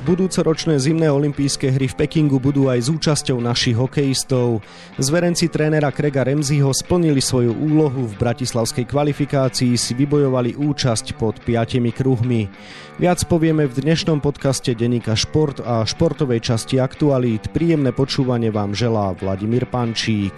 Budúcoročné zimné olympijské hry v Pekingu budú aj s našich hokejistov. Zverenci trénera Krega Remziho splnili svoju úlohu v bratislavskej kvalifikácii, si vybojovali účasť pod piatimi kruhmi. Viac povieme v dnešnom podcaste Denika Šport a športovej časti Aktualít. Príjemné počúvanie vám želá Vladimír Pančík.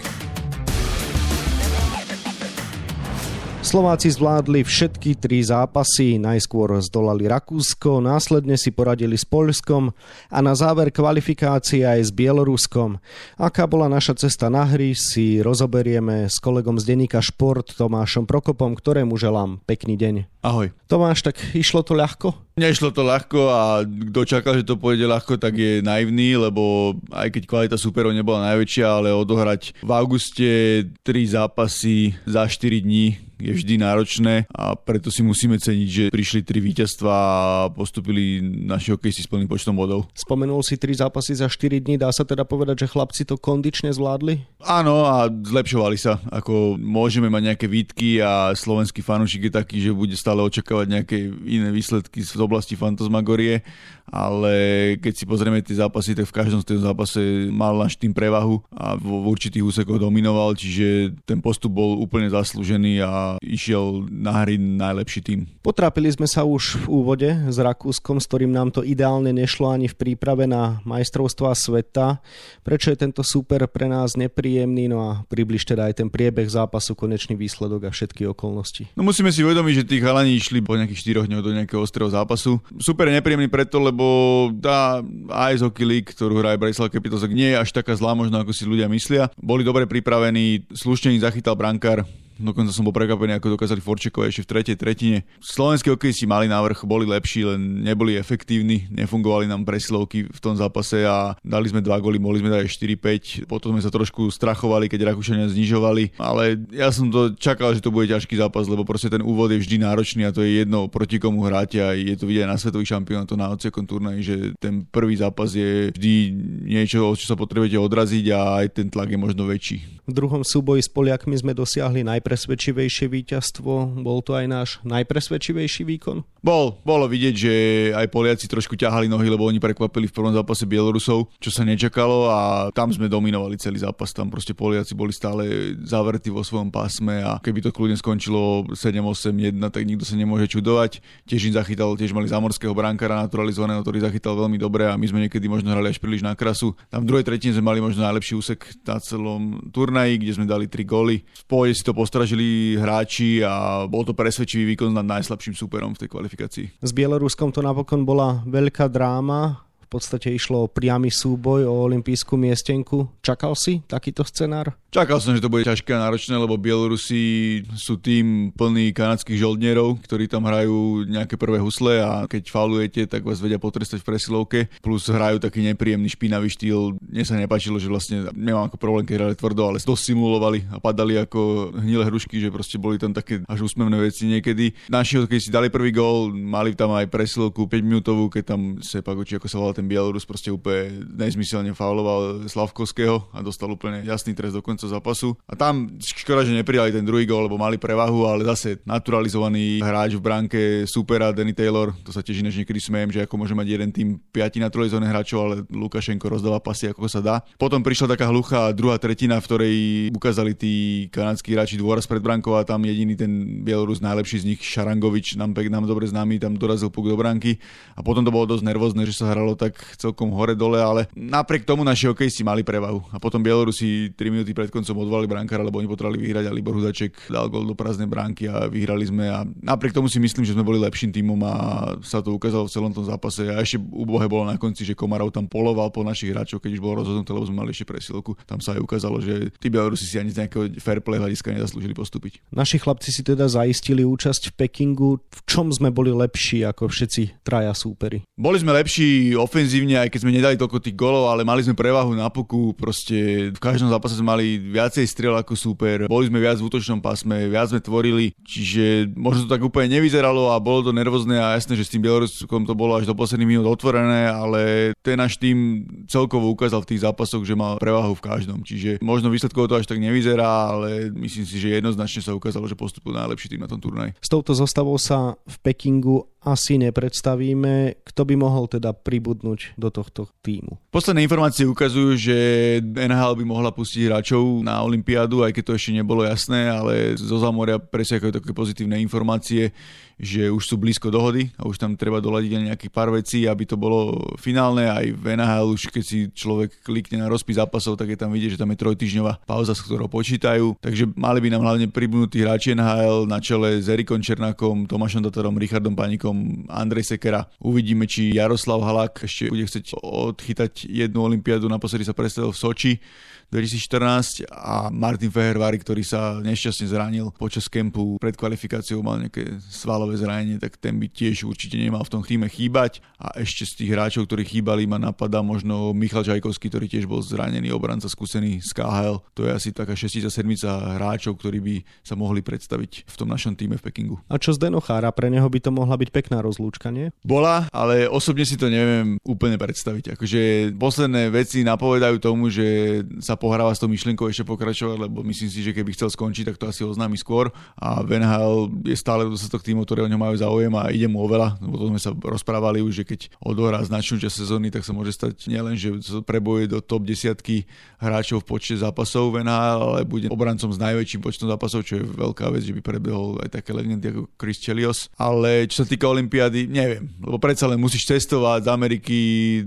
Slováci zvládli všetky tri zápasy, najskôr zdolali Rakúsko, následne si poradili s Poľskom a na záver kvalifikácie aj s Bieloruskom. Aká bola naša cesta na hry, si rozoberieme s kolegom z denníka Šport Tomášom Prokopom, ktorému želám pekný deň. Ahoj. Tomáš, tak išlo to ľahko? Nešlo to ľahko a kto čakal, že to pôjde ľahko, tak je naivný, lebo aj keď kvalita superov nebola najväčšia, ale odohrať v auguste tri zápasy za 4 dní je vždy náročné a preto si musíme ceniť, že prišli tri víťazstva a postupili naši hokejisti s plným počtom bodov. Spomenul si tri zápasy za 4 dní, dá sa teda povedať, že chlapci to kondične zvládli? Áno a zlepšovali sa, ako môžeme mať nejaké výtky a slovenský fanúšik je taký, že bude stále očakávať nejaké iné výsledky z oblasti fantasmagorie, ale keď si pozrieme tie zápasy, tak v každom z tých zápase mal náš tým prevahu a v určitých úsekoch dominoval, čiže ten postup bol úplne zaslúžený a išiel na hry najlepší tým. Potrápili sme sa už v úvode s Rakúskom, s ktorým nám to ideálne nešlo ani v príprave na majstrovstvá sveta. Prečo je tento super pre nás nepríjemný? No a približ teda aj ten priebeh zápasu, konečný výsledok a všetky okolnosti. No musíme si uvedomiť, že tí chalani išli po nejakých 4 dňoch do nejakého ostrého zápasu. Super nepríjemný preto, lebo tá Ice Hockey League, ktorú hraje Bratislava Capitals, nie je až taká zlá možno, ako si ľudia myslia. Boli dobre pripravení, slušne ich zachytal brankár, Dokonca som bol prekvapený, ako dokázali Forčekovať ešte v tretej tretine. Slovenskí hokejisti mali návrh, boli lepší, len neboli efektívni, nefungovali nám presilovky v tom zápase a dali sme dva góly, mohli sme dať 4-5. Potom sme sa trošku strachovali, keď Rakúšania znižovali, ale ja som to čakal, že to bude ťažký zápas, lebo proste ten úvod je vždy náročný a to je jedno, proti komu hráte a je to vidieť na svetových šampionátoch na odsekom turnaji, že ten prvý zápas je vždy niečo, o čo sa potrebujete odraziť a aj ten tlak je možno väčší. V druhom súboji s Poliakmi sme dosiahli najprv najpresvedčivejšie víťazstvo? Bol to aj náš najpresvedčivejší výkon? Bol, bolo vidieť, že aj Poliaci trošku ťahali nohy, lebo oni prekvapili v prvom zápase Bielorusov, čo sa nečakalo a tam sme dominovali celý zápas. Tam proste Poliaci boli stále zavretí vo svojom pásme a keby to kľudne skončilo 7-8-1, tak nikto sa nemôže čudovať. Tiež im zachytal, tiež mali zamorského brankára naturalizovaného, ktorý zachytal veľmi dobre a my sme niekedy možno hrali až príliš na krasu. Tam v druhej tretine sme mali možno najlepší úsek na celom turnaji, kde sme dali 3 góly. V pohode si to postražili hráči a bol to presvedčivý výkon nad najslabším superom v tej kvalifikácii. S Bieloruskom to napokon bola veľká dráma podstate išlo o priamy súboj o olympijskú miestenku. Čakal si takýto scenár? Čakal som, že to bude ťažké a náročné, lebo Bielorusi sú tým plný kanadských žoldnierov, ktorí tam hrajú nejaké prvé husle a keď faulujete, tak vás vedia potrestať v presilovke. Plus hrajú taký nepríjemný špinavý štýl. Mne sa nepačilo, že vlastne nemám ako problém, keď hrali tvrdo, ale to simulovali a padali ako hnilé hrušky, že proste boli tam také až úsmevné veci niekedy. Naši keď si dali prvý gól, mali tam aj presilovku 5 minútovú, keď tam Sepak, ako sa ten Bielorus proste úplne nezmyselne fauloval Slavkovského a dostal úplne jasný trest do konca zápasu. A tam škoda, že nepridali ten druhý gol, lebo mali prevahu, ale zase naturalizovaný hráč v bránke supera Danny Taylor, to sa tiež než niekedy smejem, že ako môže mať jeden tým piati naturalizovaných hráčov, ale Lukašenko rozdáva pasy ako sa dá. Potom prišla taká hluchá druhá tretina, v ktorej ukázali tí kanadskí hráči dôraz pred brankou a tam jediný ten Bielorus najlepší z nich Šarangovič, nám, nám dobre známy, tam dorazil puk do branky a potom to bolo dosť nervózne, že sa hralo tak tak celkom hore-dole, ale napriek tomu naši hokejisti mali prevahu. A potom Bielorusi 3 minúty pred koncom odvolali brankára, lebo oni potrebovali vyhrať a Libor Hudaček dal gol do prázdnej bránky a vyhrali sme. A napriek tomu si myslím, že sme boli lepším týmom a sa to ukázalo v celom tom zápase. A ešte úbohe bolo na konci, že Komarov tam poloval po našich hráčoch, keď už bolo rozhodnuté, lebo sme mali ešte presilku. Tam sa aj ukázalo, že tí Bielorusi si ani z nejakého fair play hľadiska nezaslúžili postúpiť. Naši chlapci si teda zaistili účasť v Pekingu. V čom sme boli lepší ako všetci traja súperi? Boli sme lepší ofenzívne aj keď sme nedali toľko tých golov, ale mali sme prevahu na puku, proste v každom zápase sme mali viacej strel ako super, boli sme viac v útočnom pásme, viac sme tvorili, čiže možno to tak úplne nevyzeralo a bolo to nervózne a jasné, že s tým Bieloruskom to bolo až do posledných minút otvorené, ale ten náš tým celkovo ukázal v tých zápasoch, že mal prevahu v každom, čiže možno výsledkovo to až tak nevyzerá, ale myslím si, že jednoznačne sa ukázalo, že postupil najlepší tým na tom turnaji. S touto zostavou sa v Pekingu asi nepredstavíme. Kto by mohol teda pribudnúť do tohto týmu? Posledné informácie ukazujú, že NHL by mohla pustiť hráčov na Olympiádu, aj keď to ešte nebolo jasné, ale zo zámoria presiakajú také pozitívne informácie, že už sú blízko dohody a už tam treba doladiť aj nejakých pár vecí, aby to bolo finálne. Aj v NHL už keď si človek klikne na rozpis zápasov, tak je tam vidieť, že tam je trojtyžňová pauza, z ktorou počítajú. Takže mali by nám hlavne pribudnutí hráči NHL na čele s Erikom Černákom, Tomášom Tatarom, Richardom Panikom, Andrej Sekera. Uvidíme, či Jaroslav Halák ešte bude chcieť odchytať jednu olympiádu, naposledy sa predstavil v Soči 2014 a Martin Fehervári, ktorý sa nešťastne zranil počas kempu pred kvalifikáciou, mal nejaké svalové zranenie, tak ten by tiež určite nemal v tom týme chýbať. A ešte z tých hráčov, ktorí chýbali, ma napadá možno Michal Čajkovský, ktorý tiež bol zranený, obranca skúsený z KHL. To je asi taká 6 sedmica hráčov, ktorí by sa mohli predstaviť v tom našom týme v Pekingu. A čo z Denochára? Pre neho by to mohla byť pekná rozlúčka, nie? Bola, ale osobne si to neviem úplne predstaviť. Akože posledné veci napovedajú tomu, že sa pohráva s tou myšlienkou ešte pokračovať, lebo myslím si, že keby chcel skončiť, tak to asi oznámi skôr. A Van Hal je stále dostatok týmov, ktoré o ňom majú záujem a ide mu oveľa. Lebo to sme sa rozprávali už, že keď odohrá značnú časť sezóny, tak sa môže stať nielen, že prebojuje do top desiatky hráčov v počte zápasov Van Hal, ale bude obrancom s najväčším počtom zápasov, čo je veľká vec, že by prebehol aj také legendy ako Chris Chelios. Ale čo sa týka Olympiády, neviem, lebo predsa len musíš cestovať z Ameriky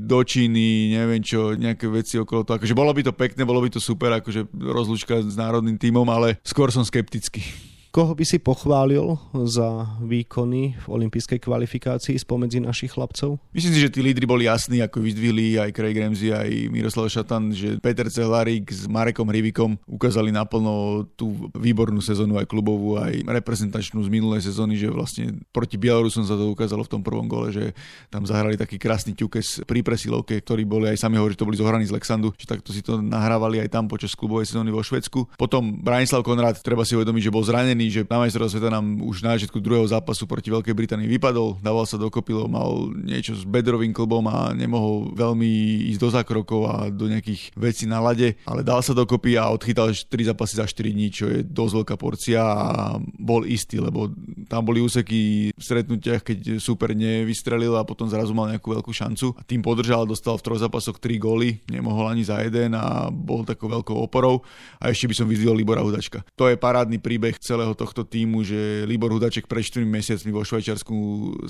do Číny, neviem čo, nejaké veci okolo toho. Akože bolo by to pekné, bolo by to super, akože rozlúčka s národným tímom, ale skôr som skeptický. Koho by si pochválil za výkony v olympijskej kvalifikácii spomedzi našich chlapcov? Myslím si, že tí lídry boli jasní, ako vyzdvihli aj Craig Ramsey, aj Miroslav Šatan, že Peter Cehlarik s Marekom Hrivikom ukázali naplno tú výbornú sezónu aj klubovú, aj reprezentačnú z minulej sezóny, že vlastne proti Bielorusom sa to ukázalo v tom prvom gole, že tam zahrali taký krásny ťukes pri presilovke, ktorí boli aj sami hovorí, že to boli zohraní z Lexandu, že takto si to nahrávali aj tam počas klubovej sezóny vo Švedsku. Potom Branislav Konrad, treba si uvedomiť, že bol zranený zranený, že na majstrovstve sveta nám už na začiatku druhého zápasu proti Veľkej Británii vypadol, dával sa dokopy, mal niečo s bedrovým klbom a nemohol veľmi ísť do zákrokov a do nejakých vecí na lade, ale dal sa dokopy a odchytal 3 zápasy za 4 dní, čo je dosť veľká porcia a bol istý, lebo tam boli úseky v stretnutiach, keď super nevystrelil a potom zrazu mal nejakú veľkú šancu a tým podržal, dostal v troch zápasoch 3 góly, nemohol ani za jeden a bol takou veľkou oporou a ešte by som vyzdvihol Libora Hudačka. To je parádny príbeh celého tohto týmu, že Libor Hudaček pred 4 mesiacmi vo Švajčiarsku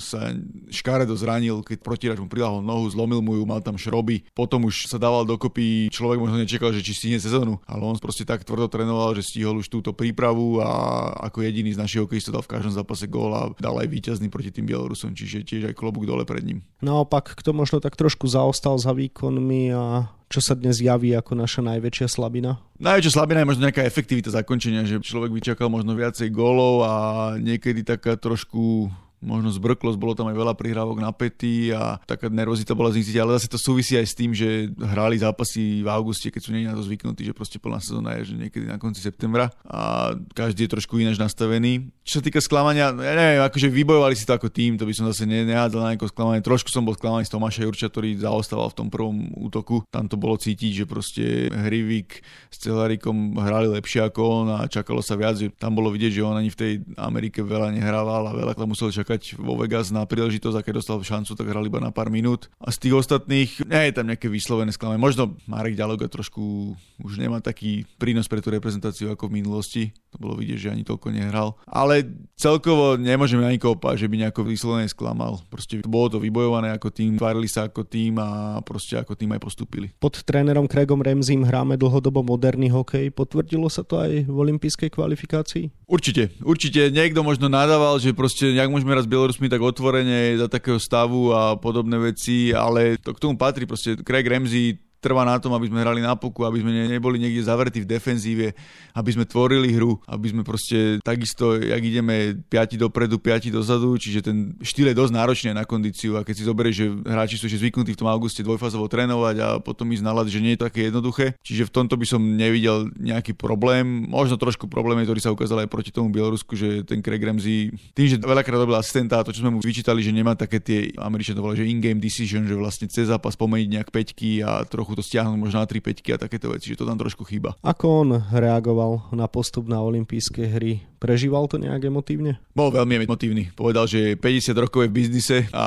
sa škaredo zranil, keď protirač mu prilahol nohu, zlomil mu ju, mal tam šroby. Potom už sa dával dokopy, človek možno nečakal, že či stihne sezónu, ale on proste tak tvrdo trénoval, že stihol už túto prípravu a ako jediný z našich hokejistov dal v každom zápase gól a dal aj víťazný proti tým Bielorusom, čiže tiež aj klobúk dole pred ním. Naopak, kto možno tak trošku zaostal za výkonmi a čo sa dnes javí ako naša najväčšia slabina? Najväčšia slabina je možno nejaká efektivita zakončenia, že človek by čakal možno viacej gólov a niekedy taká trošku možno zbrklosť, bolo tam aj veľa prihrávok na pety a taká nervozita bola zničiť, ale zase to súvisí aj s tým, že hrali zápasy v auguste, keď sú nie na to zvyknutí, že proste plná sezóna je že niekedy na konci septembra a každý je trošku ináč nastavený. Čo sa týka sklamania, ja neviem, akože vybojovali si to ako tým, to by som zase nehádzal na nejaké sklamanie. Trošku som bol sklamaný z Tomáša Jurča, ktorý zaostával v tom prvom útoku. Tam to bolo cítiť, že proste Hrivik s Celarikom hrali lepšie ako on a čakalo sa viac, že tam bolo vidieť, že on ani v tej Amerike veľa nehrával a veľa musel čakať čakať vo Vegas na príležitosť a keď dostal šancu, tak hral iba na pár minút. A z tých ostatných nie je tam nejaké vyslovené sklamanie. Možno Marek Ďaloga trošku už nemá taký prínos pre tú reprezentáciu ako v minulosti. To bolo vidieť, že ani toľko nehral. Ale celkovo nemôžeme ani kopať, že by nejako vyslovene sklamal. Proste bolo to vybojované ako tým, tvárili sa ako tým a proste ako tým aj postupili. Pod trénerom Craigom Remzim hráme dlhodobo moderný hokej. Potvrdilo sa to aj v olympijskej kvalifikácii? Určite, určite. Niekto možno nadával, že proste nejak môžeme raz s Bielorusmi tak otvorene za takého stavu a podobné veci, ale to k tomu patrí. Proste Craig Ramsey trvá na tom, aby sme hrali na puku, aby sme neboli niekde zavretí v defenzíve, aby sme tvorili hru, aby sme proste takisto, jak ideme 5 dopredu, 5 dozadu, čiže ten štýl je dosť náročný na kondíciu a keď si zoberieš, že hráči sú ešte zvyknutí v tom auguste dvojfázovo trénovať a potom ísť na že nie je to také jednoduché. Čiže v tomto by som nevidel nejaký problém. Možno trošku problém, ktorý sa ukázal aj proti tomu Bielorusku, že ten Craig Ramsey, tým, že veľakrát robil asistenta to, čo sme mu vyčítali, že nemá také tie, Američania to volali, že in-game decision, že vlastne cez zápas pomeniť nejak peťky a trochu to stiahnuť možno na 3 5 a takéto veci, že to tam trošku chýba. Ako on reagoval na postup na olympijské hry Prežíval to nejak emotívne? Bol veľmi emotívny. Povedal, že 50 rokov je v biznise a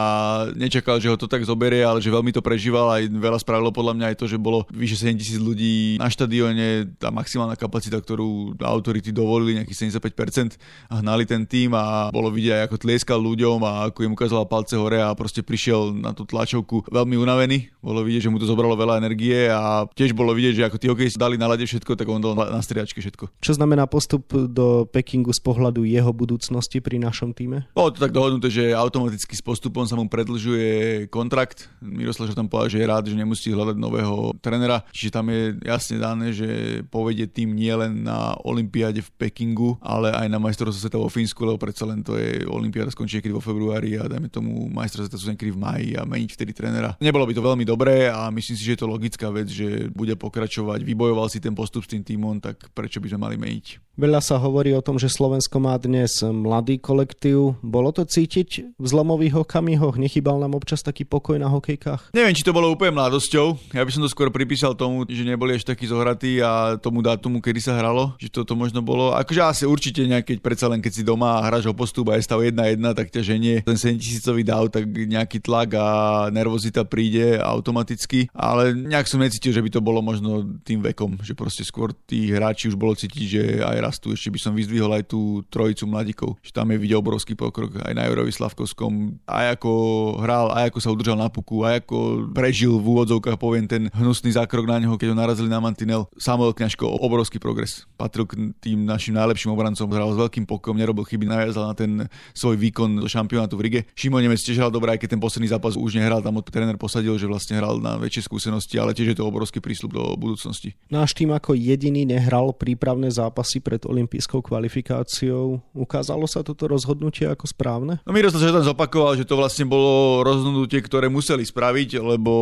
nečakal, že ho to tak zoberie, ale že veľmi to prežíval aj veľa spravilo podľa mňa aj to, že bolo vyše 7 tisíc ľudí na štadióne, tá maximálna kapacita, ktorú autority dovolili, nejakých 75% a hnali ten tým a bolo vidieť ako tlieskal ľuďom a ako im ukazoval palce hore a proste prišiel na tú tlačovku veľmi unavený. Bolo vidieť, že mu to zobralo veľa energie a tiež bolo vidieť, že ako tí hokejisti dali na lade všetko, tak on dal na striačke všetko. Čo znamená postup do Pekingu z pohľadu jeho budúcnosti pri našom týme? Bolo to tak dohodnuté, že automaticky s postupom sa mu predlžuje kontrakt. Miroslav tam povedal, že je rád, že nemusí hľadať nového trenera. Čiže tam je jasne dané, že povedie tým nie len na Olympiáde v Pekingu, ale aj na majstrovstvo sveta vo Fínsku, lebo predsa len to je Olympiáda skončí niekedy vo februári a dajme tomu majstrovstvo sveta sú niekedy v maji a meniť vtedy trénera. Nebolo by to veľmi dobré a myslím si, že je to logická vec, že bude pokračovať. Vybojoval si ten postup s tým týmom, tak prečo by sme mali meniť? Veľa sa hovorí o tom, že Slovensko má dnes mladý kolektív. Bolo to cítiť v zlomových okamihoch? Nechybal nám občas taký pokoj na hokejkách? Neviem, či to bolo úplne mladosťou. Ja by som to skôr pripísal tomu, že neboli ešte takí zohratí a tomu dátumu, kedy sa hralo. Že toto možno bolo. Akože asi určite nejaký, predsa len keď si doma a hráš o postup a je stav 1-1, tak ťa ženie ten 7000 dáv, tak nejaký tlak a nervozita príde automaticky. Ale nejak som necítil, že by to bolo možno tým vekom, že proste skôr tí hráči už bolo cítiť, že aj rastu. Ešte by som vyzdvihol aj tú trojicu mladíkov, že tam je vidieť obrovský pokrok aj na Jurovi Slavkovskom, aj ako hral, aj ako sa udržal na puku, aj ako prežil v úvodzovkách, poviem, ten hnusný zákrok na neho, keď ho narazili na mantinel. Samuel Kňažko, obrovský progres. Patril k tým našim najlepším obrancom, hral s veľkým pokom, nerobil chyby, naviazal na ten svoj výkon do šampionátu v Rige. Šimon Nemec tiež hral dobré, aj keď ten posledný zápas už nehral, tam tréner posadil, že vlastne hral na väčšie skúsenosti, ale tiež je to obrovský prísľub do budúcnosti. Náš tým ako jediný nehral prípravné zápasy pred Olympi olympijskou kvalifikáciou. Ukázalo sa toto rozhodnutie ako správne? No Miroslav tam zopakoval, že to vlastne bolo rozhodnutie, ktoré museli spraviť, lebo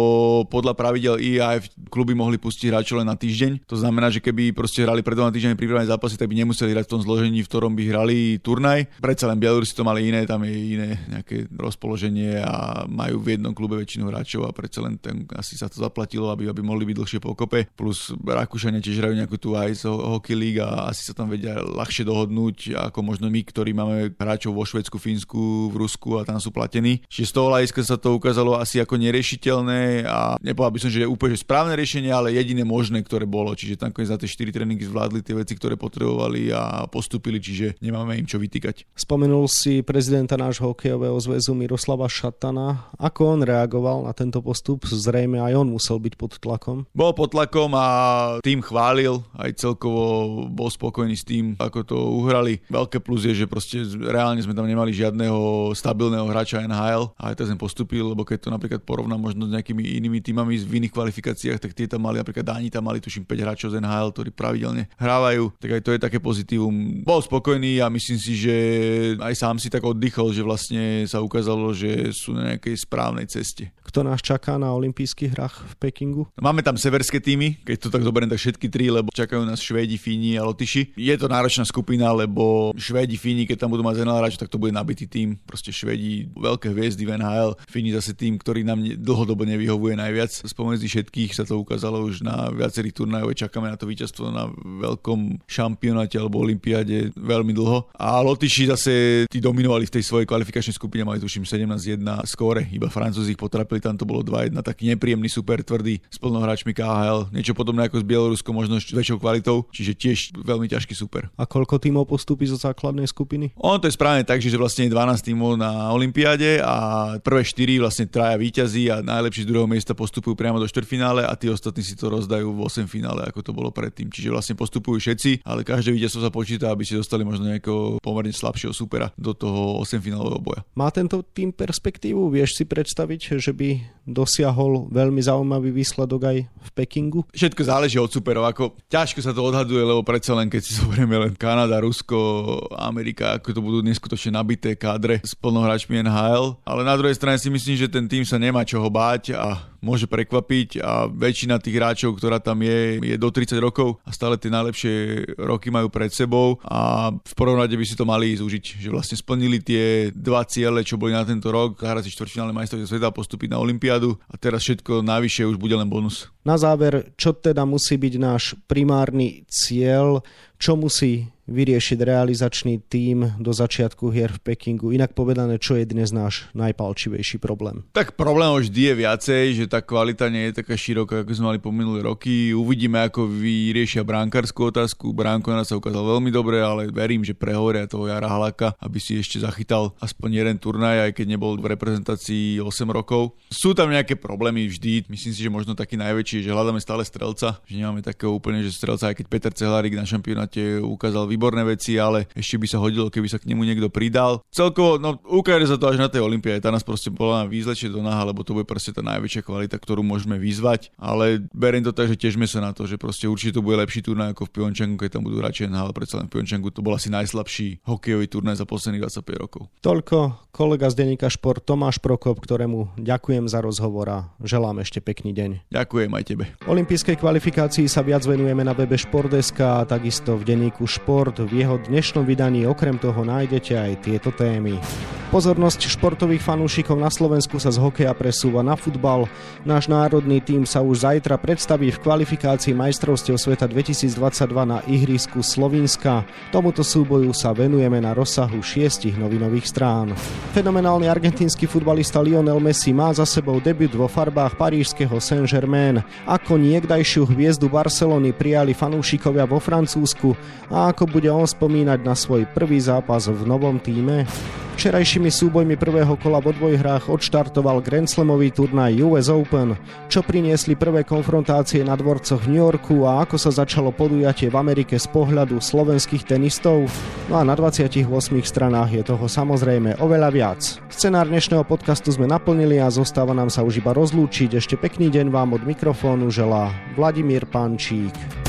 podľa pravidel IAF kluby mohli pustiť hráčov len na týždeň. To znamená, že keby proste hrali pred dvoma týždňami prípravné zápasy, tak by nemuseli hrať v tom zložení, v ktorom by hrali turnaj. Predsa len Bielorusi to mali iné, tam je iné nejaké rozpoloženie a majú v jednom klube väčšinu hráčov a predsa len ten, asi sa to zaplatilo, aby, aby mohli byť dlhšie pokope. Plus Rakúšania tiež hrajú nejakú tú Ice Hockey League a asi sa tam vedia ľahšie dohodnúť ako možno my, ktorí máme hráčov vo Švedsku, Fínsku, v Rusku a tam sú platení. Čiže z toho hľadiska sa to ukázalo asi ako neriešiteľné a nepovedal by som, že je úplne že správne riešenie, ale jediné možné, ktoré bolo. Čiže tam za tie 4 tréningy zvládli tie veci, ktoré potrebovali a postupili, čiže nemáme im čo vytýkať. Spomenul si prezidenta nášho hokejového zväzu Miroslava Šatana. Ako on reagoval na tento postup? Zrejme aj on musel byť pod tlakom. Bol pod tlakom a tým chválil, aj celkovo bol spokojný s tým, ako to uhrali. Veľké plus je, že proste reálne sme tam nemali žiadneho stabilného hráča NHL a aj to sme postupili, lebo keď to napríklad porovnám možno s nejakými inými týmami v iných kvalifikáciách, tak tie tam mali, napríklad Dáni tam mali tuším 5 hráčov z NHL, ktorí pravidelne hrávajú, tak aj to je také pozitívum. Bol spokojný a myslím si, že aj sám si tak oddychol, že vlastne sa ukázalo, že sú na nejakej správnej ceste. Kto nás čaká na olympijských hrách v Pekingu? Máme tam severské týmy, keď to tak zoberiem, tak všetky tri, lebo čakajú nás Švédi, Fíni a Lotyši. Je to náročná skupina, lebo Švédi, Fíni, keď tam budú mať NHL tak to bude nabitý tým. Proste Švédi, veľké hviezdy v NHL, Fíni zase tým, ktorý nám dlhodobo nevyhovuje najviac. Spomedzi všetkých sa to ukázalo už na viacerých turnajoch, čakáme na to víťazstvo na veľkom šampionáte alebo olympiáde veľmi dlho. A Lotyši zase tí dominovali v tej svojej kvalifikačnej skupine, mali tuším 17-1 skóre, iba Francúzi ich potrapili tam to bolo 2-1, taký nepríjemný, super tvrdý s plnou hráčmi KHL. Niečo podobné ako s Bieloruskom, možno s väčšou kvalitou, čiže tiež veľmi ťažký super. A koľko tímov postupí zo základnej skupiny? On to je správne tak, že vlastne je 12 tímov na Olympiáde a prvé 4 vlastne traja víťazí a najlepší z druhého miesta postupujú priamo do štvrtfinále a tí ostatní si to rozdajú v 8 finále, ako to bolo predtým. Čiže vlastne postupujú všetci, ale každé víťazstvo sa počíta, aby si dostali možno nejakého pomerne slabšieho supera do toho 8 finálového boja. Má tento tým perspektívu? Vieš si predstaviť, že by dosiahol veľmi zaujímavý výsledok aj v Pekingu? Všetko záleží od superov, ako ťažko sa to odhaduje, lebo predsa len keď si zoberieme len Kanada, Rusko, Amerika, ako to budú neskutočne nabité kádre s plnohráčmi NHL, ale na druhej strane si myslím, že ten tým sa nemá čoho báť a môže prekvapiť a väčšina tých hráčov, ktorá tam je, je do 30 rokov a stále tie najlepšie roky majú pred sebou a v prvom rade by si to mali zúžiť, že vlastne splnili tie dva ciele, čo boli na tento rok, hrať si štvrťfinále majstrovstiev sveta a postúpiť na Olympiádu a teraz všetko najvyššie už bude len bonus. Na záver, čo teda musí byť náš primárny cieľ, čo musí vyriešiť realizačný tím do začiatku hier v Pekingu? Inak povedané, čo je dnes náš najpalčivejší problém? Tak problém vždy je viacej, že tá kvalita nie je taká široká, ako sme mali po minulé roky. Uvidíme, ako vyriešia bránkarskú otázku. Bránko sa ukázal veľmi dobre, ale verím, že prehovoria toho Jara Halaka, aby si ešte zachytal aspoň jeden turnaj, aj keď nebol v reprezentácii 8 rokov. Sú tam nejaké problémy vždy, myslím si, že možno taký najväčší, že hľadáme stále strelca, že nemáme takého úplne, že strelca, aj keď Peter Cehlarik na šampionáte ukázal výborné veci, ale ešte by sa hodilo, keby sa k nemu niekto pridal. Celkovo, no ukáže sa to až na tej Olympiade, tá nás proste bola na výzlečie do náha, lebo to bude proste tá najväčšia kvalita, ktorú môžeme vyzvať, ale beriem to tak, že tiežme sa na to, že proste určite to bude lepší turnaj ako v Pyeongchangu, keď tam budú radšej ale predsa len v Pyeongchangu to bol asi najslabší hokejový turnaj za posledných 25 rokov. Toľko kolega z denníka Šport Tomáš Prokop, ktorému ďakujem za rozhovor a želám ešte pekný deň. Ďakujem aj tebe. Olympijskej kvalifikácii sa viac venujeme na webe Športdeska a takisto v denníku Šport. V jeho dnešnom vydaní okrem toho nájdete aj tieto témy. Pozornosť športových fanúšikov na Slovensku sa z hokeja presúva na futbal. Náš národný tým sa už zajtra predstaví v kvalifikácii majstrovstiev sveta 2022 na ihrisku Slovinska. Tomuto súboju sa venujeme na rozsahu šiestich novinových strán. Fenomenálny argentínsky futbalista Lionel Messi má za sebou debut vo farbách parížského Saint-Germain. Ako niekdajšiu hviezdu Barcelony prijali fanúšikovia vo Francúzsku a ako bude on spomínať na svoj prvý zápas v novom týme? Včerajšími súbojmi prvého kola vo dvojhrách odštartoval Grand Slamový turnaj US Open, čo priniesli prvé konfrontácie na dvorcoch v New Yorku a ako sa začalo podujatie v Amerike z pohľadu slovenských tenistov. No a na 28 stranách je toho samozrejme oveľa viac. Scenár dnešného podcastu sme naplnili a zostáva nám sa už iba rozlúčiť. Ešte pekný deň vám od mikrofónu želá Vladimír Pančík.